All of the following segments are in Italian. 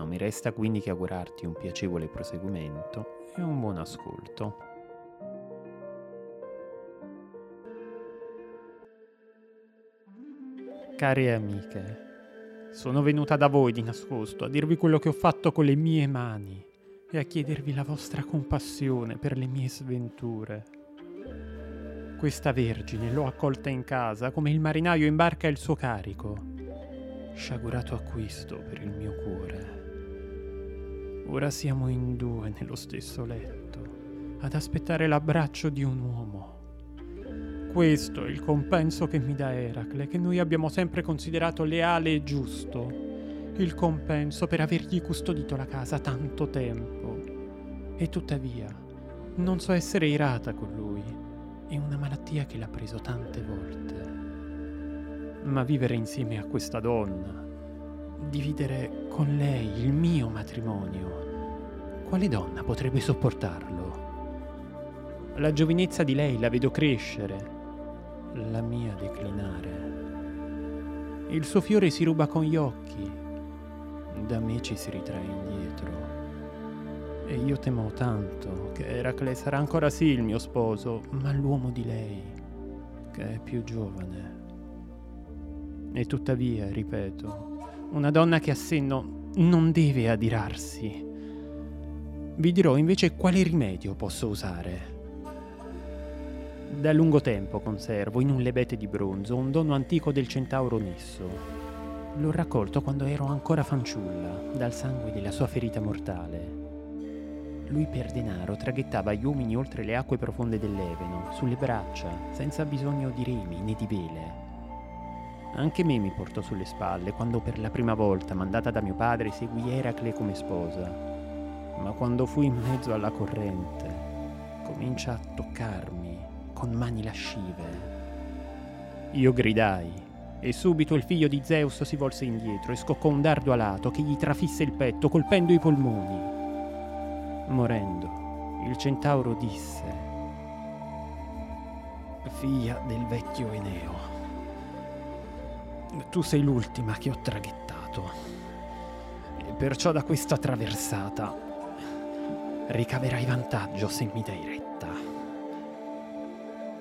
non mi resta quindi che augurarti un piacevole proseguimento e un buon ascolto. Care amiche, sono venuta da voi di nascosto a dirvi quello che ho fatto con le mie mani e a chiedervi la vostra compassione per le mie sventure. Questa vergine l'ho accolta in casa come il marinaio imbarca il suo carico. Sciagurato acquisto per il mio cuore. Ora siamo in due nello stesso letto, ad aspettare l'abbraccio di un uomo. Questo è il compenso che mi dà Eracle, che noi abbiamo sempre considerato leale e giusto. Il compenso per avergli custodito la casa tanto tempo. E tuttavia, non so essere irata con lui. È una malattia che l'ha preso tante volte. Ma vivere insieme a questa donna, dividere con lei il mio matrimonio. Quale donna potrebbe sopportarlo? La giovinezza di lei la vedo crescere, la mia declinare. Il suo fiore si ruba con gli occhi, da me ci si ritrae indietro. E io temo tanto che Eracle sarà ancora sì il mio sposo, ma l'uomo di lei, che è più giovane. E tuttavia, ripeto, una donna che ha senno non deve adirarsi. Vi dirò invece quale rimedio posso usare. Da lungo tempo conservo in un lebete di bronzo un dono antico del centauro Nisso. L'ho raccolto quando ero ancora fanciulla, dal sangue della sua ferita mortale. Lui per denaro traghettava gli uomini oltre le acque profonde dell'Eveno, sulle braccia, senza bisogno di remi né di vele. Anche me mi portò sulle spalle quando per la prima volta, mandata da mio padre, seguì Eracle come sposa. Ma quando fui in mezzo alla corrente, comincia a toccarmi con mani lascive. Io gridai e subito il figlio di Zeus si volse indietro e scoccò un dardo alato che gli trafisse il petto colpendo i polmoni. Morendo, il centauro disse, figlia del vecchio Eneo tu sei l'ultima che ho traghettato. E perciò da questa traversata ricaverai vantaggio se mi dai retta.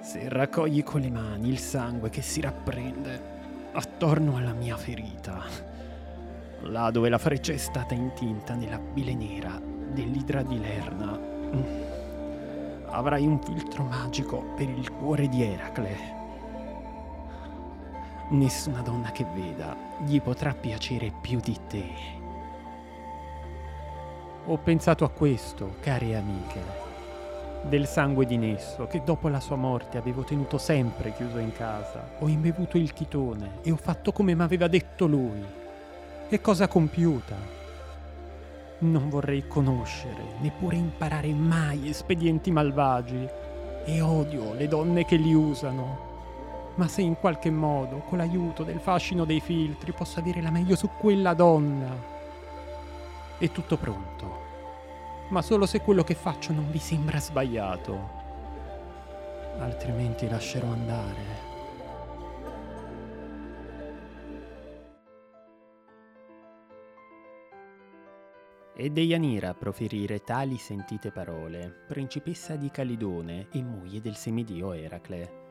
Se raccogli con le mani il sangue che si rapprende attorno alla mia ferita, là dove la freccia è stata intinta nella bile nera dell'idra di Lerna, avrai un filtro magico per il cuore di Eracle Nessuna donna che veda gli potrà piacere più di te. Ho pensato a questo, care amiche, del sangue di Nesso, che dopo la sua morte avevo tenuto sempre chiuso in casa. Ho imbevuto il chitone e ho fatto come m'aveva detto lui. E cosa compiuta? Non vorrei conoscere, neppure imparare mai espedienti malvagi. E odio le donne che li usano ma se in qualche modo, con l'aiuto del fascino dei filtri, posso avere la meglio su quella donna. È tutto pronto. Ma solo se quello che faccio non vi sembra sbagliato. Altrimenti lascerò andare. E Deianira proferire tali sentite parole, principessa di Calidone e moglie del semidio Eracle.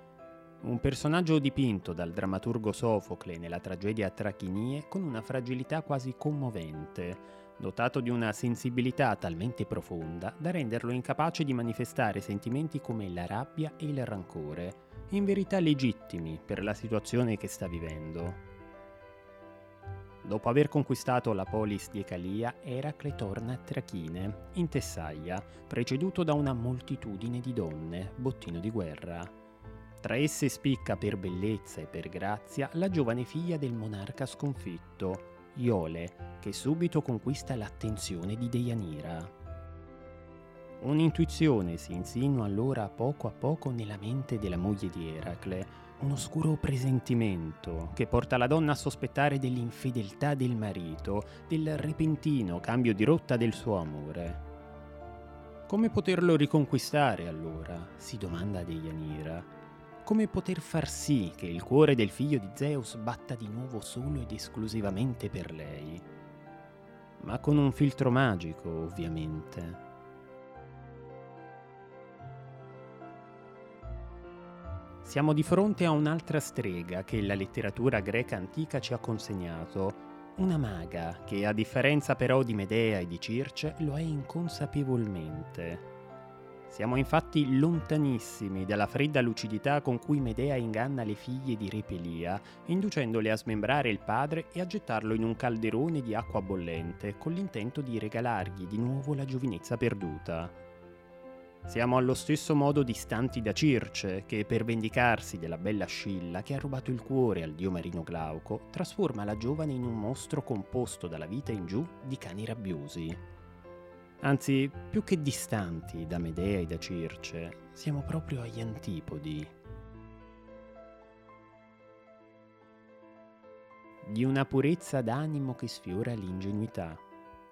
Un personaggio dipinto dal drammaturgo Sofocle nella tragedia Trachinie con una fragilità quasi commovente, dotato di una sensibilità talmente profonda da renderlo incapace di manifestare sentimenti come la rabbia e il rancore, in verità legittimi per la situazione che sta vivendo. Dopo aver conquistato la polis di Ecalia, Eracle torna a Trachine, in Tessaia, preceduto da una moltitudine di donne, bottino di guerra. Tra esse spicca per bellezza e per grazia la giovane figlia del monarca sconfitto, Iole, che subito conquista l'attenzione di Deianira. Un'intuizione si insinua allora poco a poco nella mente della moglie di Eracle, un oscuro presentimento che porta la donna a sospettare dell'infedeltà del marito, del repentino cambio di rotta del suo amore. Come poterlo riconquistare allora? si domanda Deianira. Come poter far sì che il cuore del figlio di Zeus batta di nuovo solo ed esclusivamente per lei? Ma con un filtro magico, ovviamente. Siamo di fronte a un'altra strega che la letteratura greca antica ci ha consegnato, una maga che a differenza però di Medea e di Circe lo è inconsapevolmente. Siamo infatti lontanissimi dalla fredda lucidità con cui Medea inganna le figlie di Re Pelia, inducendole a smembrare il padre e a gettarlo in un calderone di acqua bollente, con l'intento di regalargli di nuovo la giovinezza perduta. Siamo allo stesso modo distanti da Circe, che per vendicarsi della bella Scilla che ha rubato il cuore al dio marino Glauco, trasforma la giovane in un mostro composto dalla vita in giù di cani rabbiosi. Anzi, più che distanti da Medea e da Circe, siamo proprio agli antipodi. Di una purezza d'animo che sfiora l'ingenuità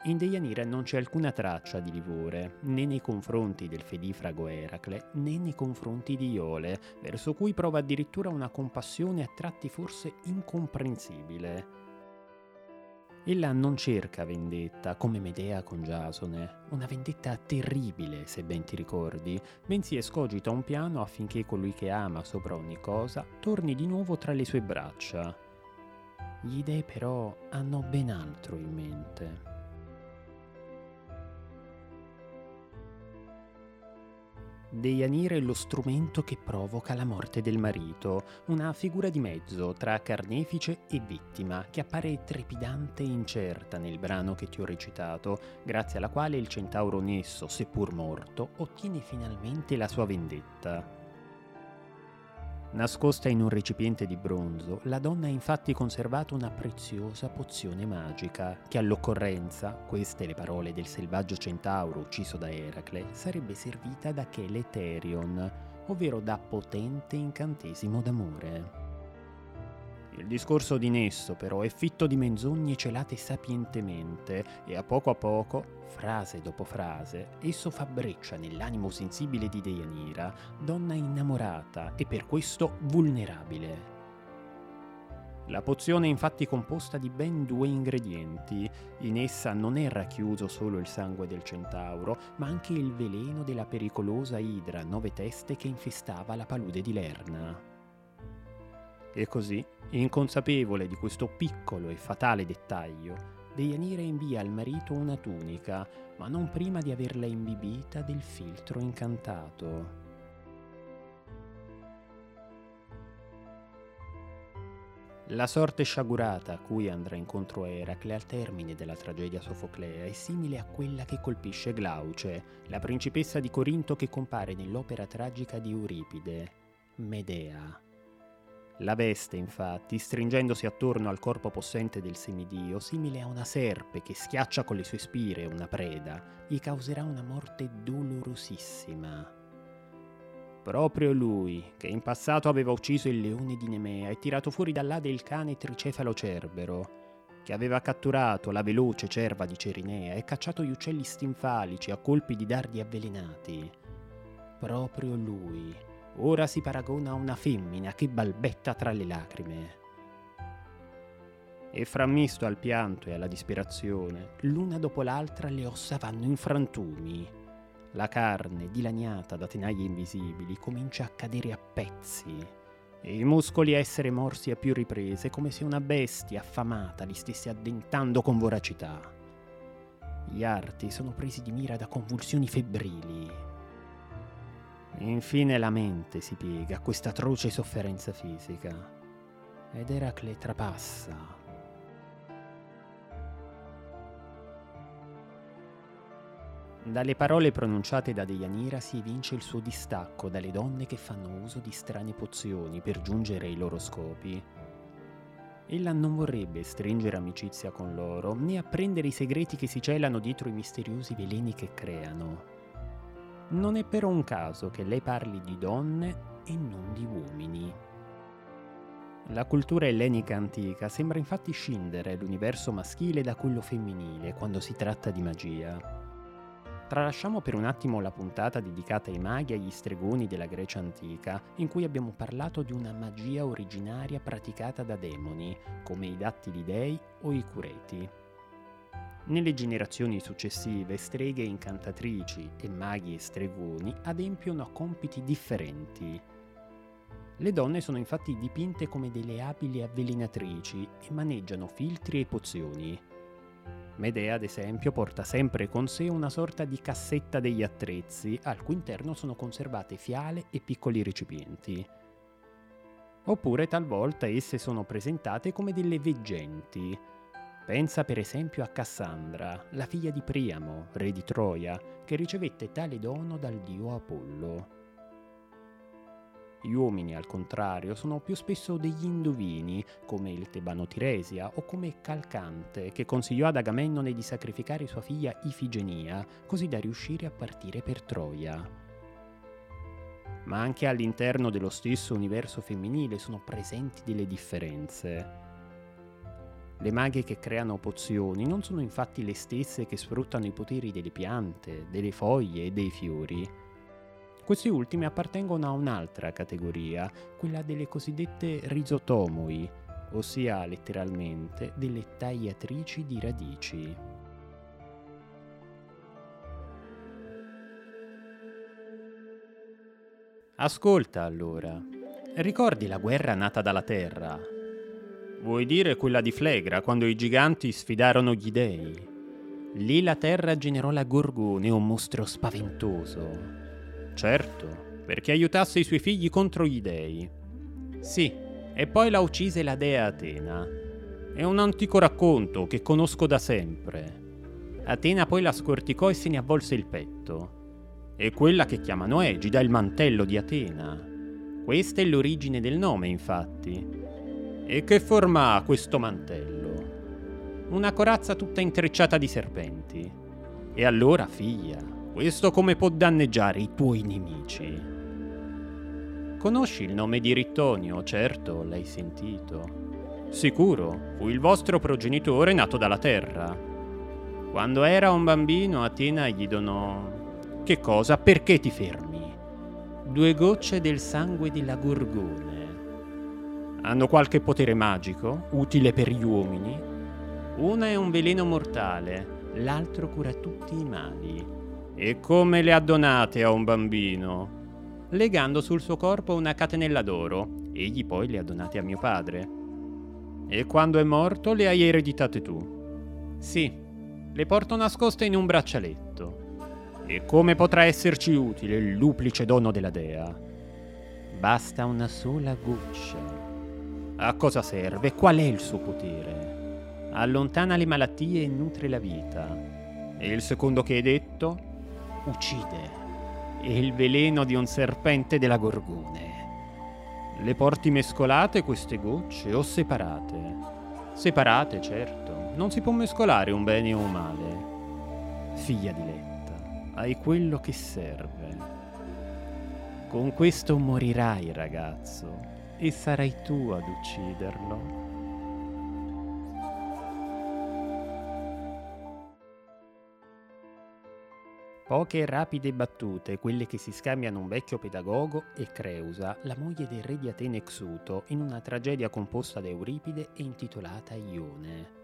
in Deianira non c'è alcuna traccia di livore, né nei confronti del fedifrago Eracle, né nei confronti di Iole, verso cui prova addirittura una compassione a tratti forse incomprensibile. Ella non cerca vendetta come Medea con Giasone, una vendetta terribile se ben ti ricordi, bensì escogita un piano affinché colui che ama sopra ogni cosa torni di nuovo tra le sue braccia. Gli dei però hanno ben altro in mente. Deianire è lo strumento che provoca la morte del marito, una figura di mezzo tra carnefice e vittima che appare trepidante e incerta nel brano che ti ho recitato, grazie alla quale il centauro Nesso, seppur morto, ottiene finalmente la sua vendetta. Nascosta in un recipiente di bronzo, la donna ha infatti conservato una preziosa pozione magica, che all'occorrenza, queste le parole del selvaggio centauro ucciso da Eracle, sarebbe servita da Chele Therion, ovvero da potente incantesimo d'amore. Il discorso di Nesso però è fitto di menzogne celate sapientemente e a poco a poco, frase dopo frase, esso fa breccia nell'animo sensibile di Deianira, donna innamorata e per questo vulnerabile. La pozione è infatti composta di ben due ingredienti. In essa non è racchiuso solo il sangue del centauro, ma anche il veleno della pericolosa idra nove teste che infestava la palude di Lerna. E così, inconsapevole di questo piccolo e fatale dettaglio, Deianira invia al marito una tunica, ma non prima di averla imbibita del filtro incantato. La sorte sciagurata a cui andrà incontro Eracle al termine della tragedia sofoclea è simile a quella che colpisce Glauce, la principessa di Corinto che compare nell'opera tragica di Euripide, Medea. La veste, infatti, stringendosi attorno al corpo possente del semidio, simile a una serpe che schiaccia con le sue spire una preda, gli causerà una morte dolorosissima. Proprio lui, che in passato aveva ucciso il leone di Nemea e tirato fuori dall'Ade il cane tricefalo cerbero, che aveva catturato la veloce cerva di Cerinea e cacciato gli uccelli stinfalici a colpi di dardi avvelenati. Proprio lui, ora si paragona a una femmina che balbetta tra le lacrime. E frammisto al pianto e alla disperazione, l'una dopo l'altra le ossa vanno in frantumi. La carne, dilaniata da tenaglie invisibili, comincia a cadere a pezzi e i muscoli a essere morsi a più riprese, come se una bestia affamata li stesse addentando con voracità. Gli arti sono presi di mira da convulsioni febbrili Infine la mente si piega a questa atroce sofferenza fisica ed Eracle trapassa. Dalle parole pronunciate da Deianira si evince il suo distacco dalle donne che fanno uso di strane pozioni per giungere ai loro scopi. Ella non vorrebbe stringere amicizia con loro, né apprendere i segreti che si celano dietro i misteriosi veleni che creano. Non è però un caso che lei parli di donne e non di uomini. La cultura ellenica antica sembra infatti scindere l'universo maschile da quello femminile quando si tratta di magia. Tralasciamo per un attimo la puntata dedicata ai maghi e agli stregoni della Grecia antica, in cui abbiamo parlato di una magia originaria praticata da demoni, come i dattili dei o i cureti. Nelle generazioni successive, streghe incantatrici e maghi e stregoni adempiono a compiti differenti. Le donne sono infatti dipinte come delle abili avvelenatrici e maneggiano filtri e pozioni. Medea, ad esempio, porta sempre con sé una sorta di cassetta degli attrezzi, al cui interno sono conservate fiale e piccoli recipienti. Oppure talvolta esse sono presentate come delle veggenti. Pensa per esempio a Cassandra, la figlia di Priamo, re di Troia, che ricevette tale dono dal dio Apollo. Gli uomini, al contrario, sono più spesso degli indovini, come il tebano Tiresia o come Calcante, che consigliò ad Agamennone di sacrificare sua figlia Ifigenia, così da riuscire a partire per Troia. Ma anche all'interno dello stesso universo femminile sono presenti delle differenze. Le maghe che creano pozioni non sono infatti le stesse che sfruttano i poteri delle piante, delle foglie e dei fiori questi ultimi appartengono a un'altra categoria, quella delle cosiddette risotomoi, ossia letteralmente delle tagliatrici di radici. Ascolta allora, ricordi la guerra nata dalla Terra? Vuoi dire quella di Flegra, quando i giganti sfidarono gli dei? Lì la Terra generò la Gorgone, un mostro spaventoso, Certo, perché aiutasse i suoi figli contro gli dei. Sì, e poi la uccise la dea Atena. È un antico racconto che conosco da sempre. Atena poi la scorticò e se ne avvolse il petto. È quella che chiamano Egida il mantello di Atena. Questa è l'origine del nome, infatti. E che forma ha questo mantello? Una corazza tutta intrecciata di serpenti. E allora, figlia, questo come può danneggiare i tuoi nemici? Conosci il nome di Rittonio, certo, l'hai sentito. Sicuro, fu il vostro progenitore nato dalla terra. Quando era un bambino, Atena gli donò... Che cosa? Perché ti fermi? Due gocce del sangue della Gorgone. Hanno qualche potere magico, utile per gli uomini? Una è un veleno mortale, l'altro cura tutti i mali. E come le ha donate a un bambino? Legando sul suo corpo una catenella d'oro, egli poi le ha donate a mio padre. E quando è morto le hai ereditate tu. Sì, le porto nascoste in un braccialetto. E come potrà esserci utile il duplice dono della dea? Basta una sola goccia. A cosa serve? Qual è il suo potere? Allontana le malattie e nutre la vita. E il secondo che hai detto? uccide. È il veleno di un serpente della gorgone. Le porti mescolate queste gocce o separate? Separate, certo. Non si può mescolare un bene o un male. Figlia diletta, hai quello che serve. Con questo morirai, ragazzo, e sarai tu ad ucciderlo. Poche rapide battute, quelle che si scambiano un vecchio pedagogo e Creusa, la moglie del re di Atene Exuto, in una tragedia composta da Euripide e intitolata Ione.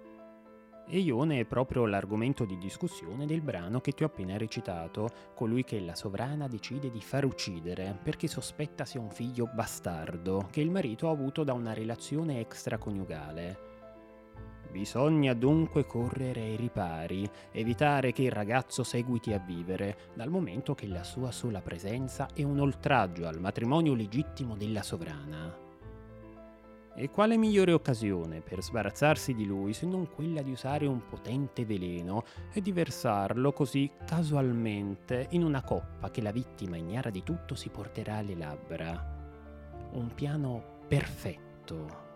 E Ione è proprio l'argomento di discussione del brano che ti ho appena recitato, colui che la sovrana decide di far uccidere perché sospetta sia un figlio bastardo che il marito ha avuto da una relazione extraconiugale. Bisogna dunque correre ai ripari, evitare che il ragazzo seguiti a vivere, dal momento che la sua sola presenza è un oltraggio al matrimonio legittimo della sovrana. E quale migliore occasione per sbarazzarsi di lui se non quella di usare un potente veleno e di versarlo così casualmente in una coppa che la vittima ignara di tutto si porterà alle labbra? Un piano perfetto.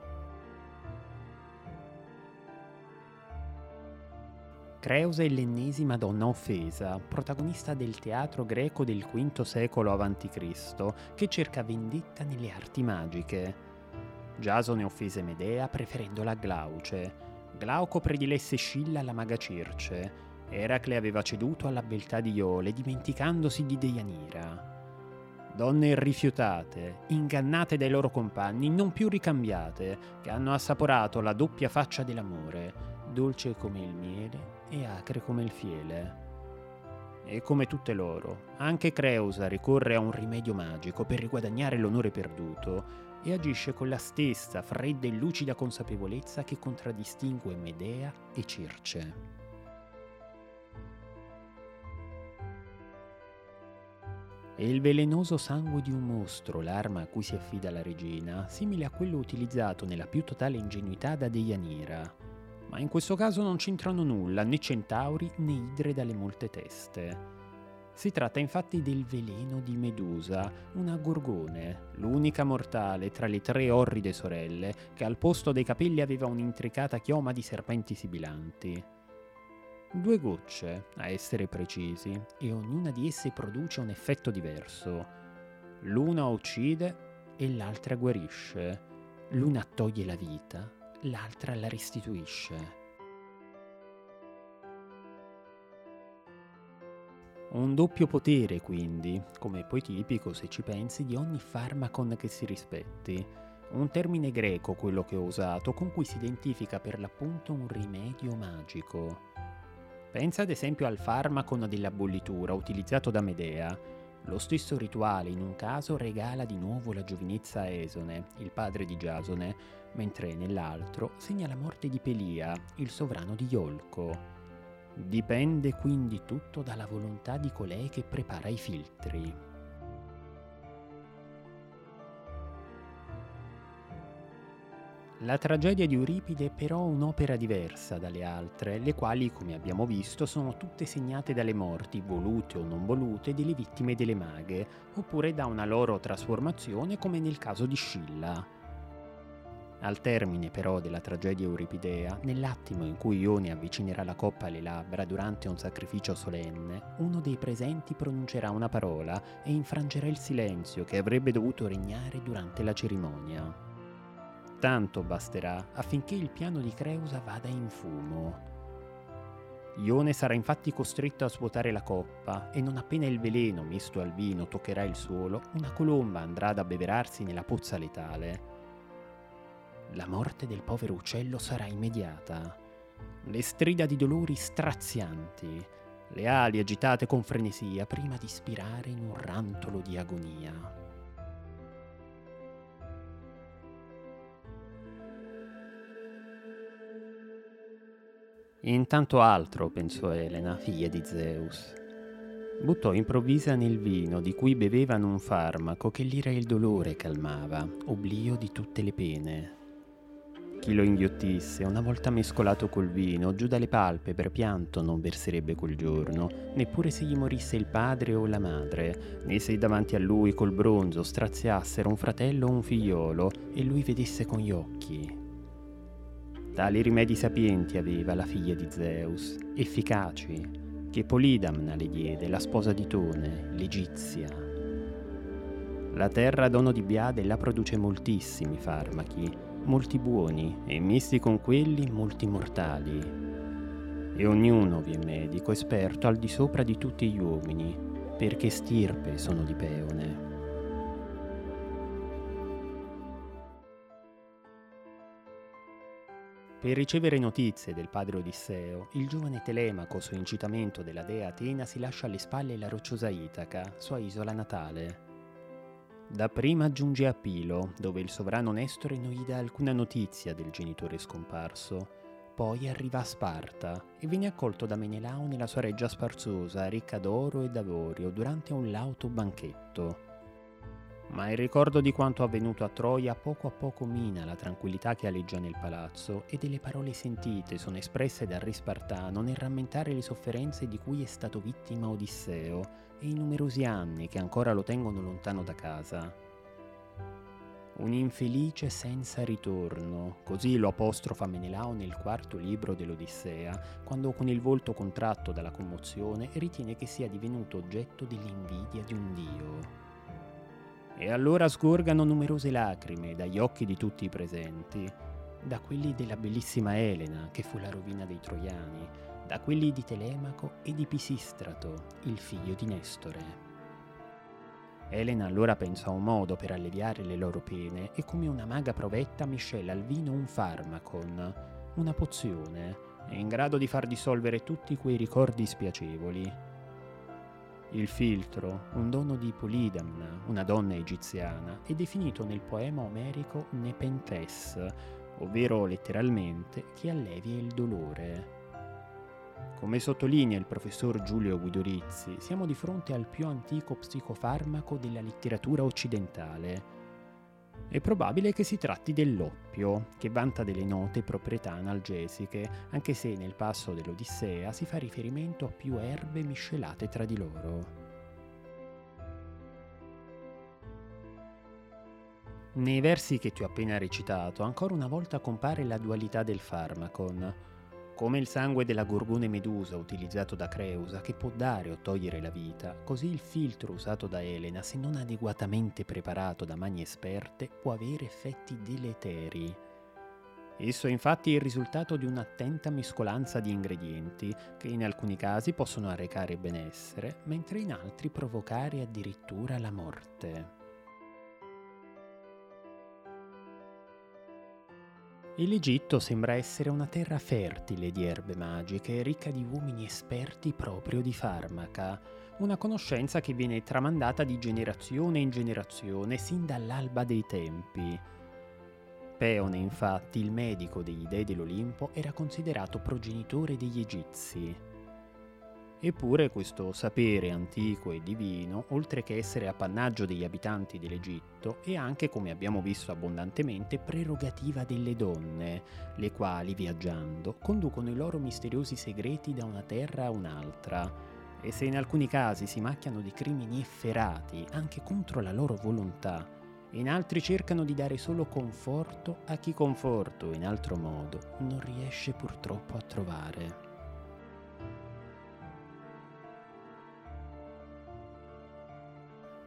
Creusa è l'ennesima donna offesa, protagonista del teatro greco del V secolo a.C., che cerca vendetta nelle arti magiche. Giasone offese Medea preferendola a Glauce. Glauco predilesse Scilla alla maga Circe. Eracle aveva ceduto alla beltà di Iole, dimenticandosi di Deianira. Donne rifiutate, ingannate dai loro compagni, non più ricambiate, che hanno assaporato la doppia faccia dell'amore, dolce come il miele e acre come il fiele. E come tutte loro, anche Creusa ricorre a un rimedio magico per riguadagnare l'onore perduto e agisce con la stessa fredda e lucida consapevolezza che contraddistingue Medea e Circe. È il velenoso sangue di un mostro l'arma a cui si affida la regina, simile a quello utilizzato nella più totale ingenuità da Deianira, ma in questo caso non c'entrano nulla né centauri né idre dalle molte teste. Si tratta infatti del veleno di Medusa, una gorgone, l'unica mortale tra le tre orride sorelle, che al posto dei capelli aveva un'intricata chioma di serpenti sibilanti. Due gocce, a essere precisi, e ognuna di esse produce un effetto diverso. L'una uccide e l'altra guarisce. L'una toglie la vita l'altra la restituisce. Un doppio potere, quindi, come poi tipico, se ci pensi, di ogni farmacon che si rispetti. Un termine greco, quello che ho usato, con cui si identifica per l'appunto un rimedio magico. Pensa ad esempio al farmacon della bollitura utilizzato da Medea, lo stesso rituale in un caso regala di nuovo la giovinezza a Esone, il padre di Giasone, mentre nell'altro segna la morte di Pelia, il sovrano di Iolco. Dipende quindi tutto dalla volontà di colei che prepara i filtri. La tragedia di Euripide è però un'opera diversa dalle altre, le quali, come abbiamo visto, sono tutte segnate dalle morti, volute o non volute, delle vittime delle maghe, oppure da una loro trasformazione come nel caso di Scilla. Al termine però della tragedia euripidea, nell'attimo in cui Ione avvicinerà la coppa alle labbra durante un sacrificio solenne, uno dei presenti pronuncerà una parola e infrangerà il silenzio che avrebbe dovuto regnare durante la cerimonia. Tanto basterà affinché il piano di Creusa vada in fumo. Ione sarà infatti costretto a svuotare la coppa e non appena il veleno misto al vino toccherà il suolo, una colomba andrà ad abbeverarsi nella pozza letale. La morte del povero uccello sarà immediata. Le strida di dolori strazianti, le ali agitate con frenesia prima di spirare in un rantolo di agonia. Intanto altro, pensò Elena, figlia di Zeus. Buttò improvvisa nel vino di cui bevevano un farmaco che l'ira e il dolore calmava, oblio di tutte le pene. Chi lo inghiottisse, una volta mescolato col vino, giù dalle palpebre pianto non verserebbe quel giorno, neppure se gli morisse il padre o la madre, né se davanti a lui col bronzo straziassero un fratello o un figliolo e lui vedesse con gli occhi. Tali rimedi sapienti aveva la figlia di Zeus, efficaci, che Polidamna le diede, la sposa di Tone, l'Egizia. La terra dono di Biade la produce moltissimi farmachi, molti buoni e misti con quelli molti mortali. E ognuno vi è medico esperto al di sopra di tutti gli uomini, perché stirpe sono di Peone. Per ricevere notizie del padre Odisseo, il giovane Telemaco, su incitamento della dea Atena, si lascia alle spalle la rocciosa Itaca, sua isola natale. Dapprima giunge a Pilo, dove il sovrano Nestore non gli dà alcuna notizia del genitore scomparso. Poi arriva a Sparta e viene accolto da Menelao nella sua reggia sfarzosa, ricca d'oro e d'avorio, durante un lauto banchetto. Ma il ricordo di quanto avvenuto a Troia poco a poco mina la tranquillità che aleggia nel palazzo e delle parole sentite sono espresse dal re Spartano nel rammentare le sofferenze di cui è stato vittima Odisseo e i numerosi anni che ancora lo tengono lontano da casa. un infelice senza ritorno, così lo apostrofa Menelao nel quarto libro dell'Odissea, quando con il volto contratto dalla commozione ritiene che sia divenuto oggetto dell'invidia di un dio. E allora sgorgano numerose lacrime dagli occhi di tutti i presenti, da quelli della bellissima Elena, che fu la rovina dei Troiani, da quelli di Telemaco e di Pisistrato, il figlio di Nestore. Elena allora pensò a un modo per alleviare le loro pene e come una maga provetta miscela al vino un farmacon, una pozione, in grado di far dissolvere tutti quei ricordi spiacevoli. Il filtro, un dono di Polidamna, una donna egiziana, è definito nel poema omerico Nepenthes, ovvero letteralmente che allevia il dolore. Come sottolinea il professor Giulio Guidorizzi, siamo di fronte al più antico psicofarmaco della letteratura occidentale. È probabile che si tratti dell'oppio, che vanta delle note proprietà analgesiche, anche se nel passo dell'Odissea si fa riferimento a più erbe miscelate tra di loro. Nei versi che ti ho appena recitato, ancora una volta compare la dualità del farmacon, come il sangue della gorgone medusa utilizzato da Creusa che può dare o togliere la vita, così il filtro usato da Elena, se non adeguatamente preparato da mani esperte, può avere effetti deleteri. Esso è infatti il risultato di un'attenta mescolanza di ingredienti che in alcuni casi possono arrecare benessere, mentre in altri provocare addirittura la morte. E l'Egitto sembra essere una terra fertile di erbe magiche, ricca di uomini esperti proprio di farmaca, una conoscenza che viene tramandata di generazione in generazione sin dall'alba dei tempi. Peone, infatti, il medico degli dei dell'Olimpo, era considerato progenitore degli egizi. Eppure questo sapere antico e divino, oltre che essere appannaggio degli abitanti dell'Egitto, è anche, come abbiamo visto abbondantemente, prerogativa delle donne, le quali, viaggiando, conducono i loro misteriosi segreti da una terra a un'altra. E se in alcuni casi si macchiano di crimini efferati, anche contro la loro volontà, in altri cercano di dare solo conforto a chi conforto, in altro modo, non riesce purtroppo a trovare.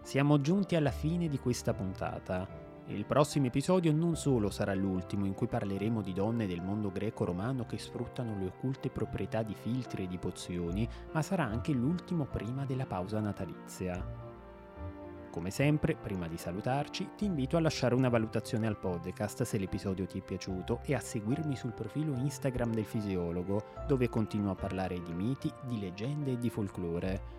Siamo giunti alla fine di questa puntata. Il prossimo episodio non solo sarà l'ultimo in cui parleremo di donne del mondo greco-romano che sfruttano le occulte proprietà di filtri e di pozioni, ma sarà anche l'ultimo prima della pausa natalizia. Come sempre, prima di salutarci, ti invito a lasciare una valutazione al podcast se l'episodio ti è piaciuto e a seguirmi sul profilo Instagram del fisiologo, dove continuo a parlare di miti, di leggende e di folklore.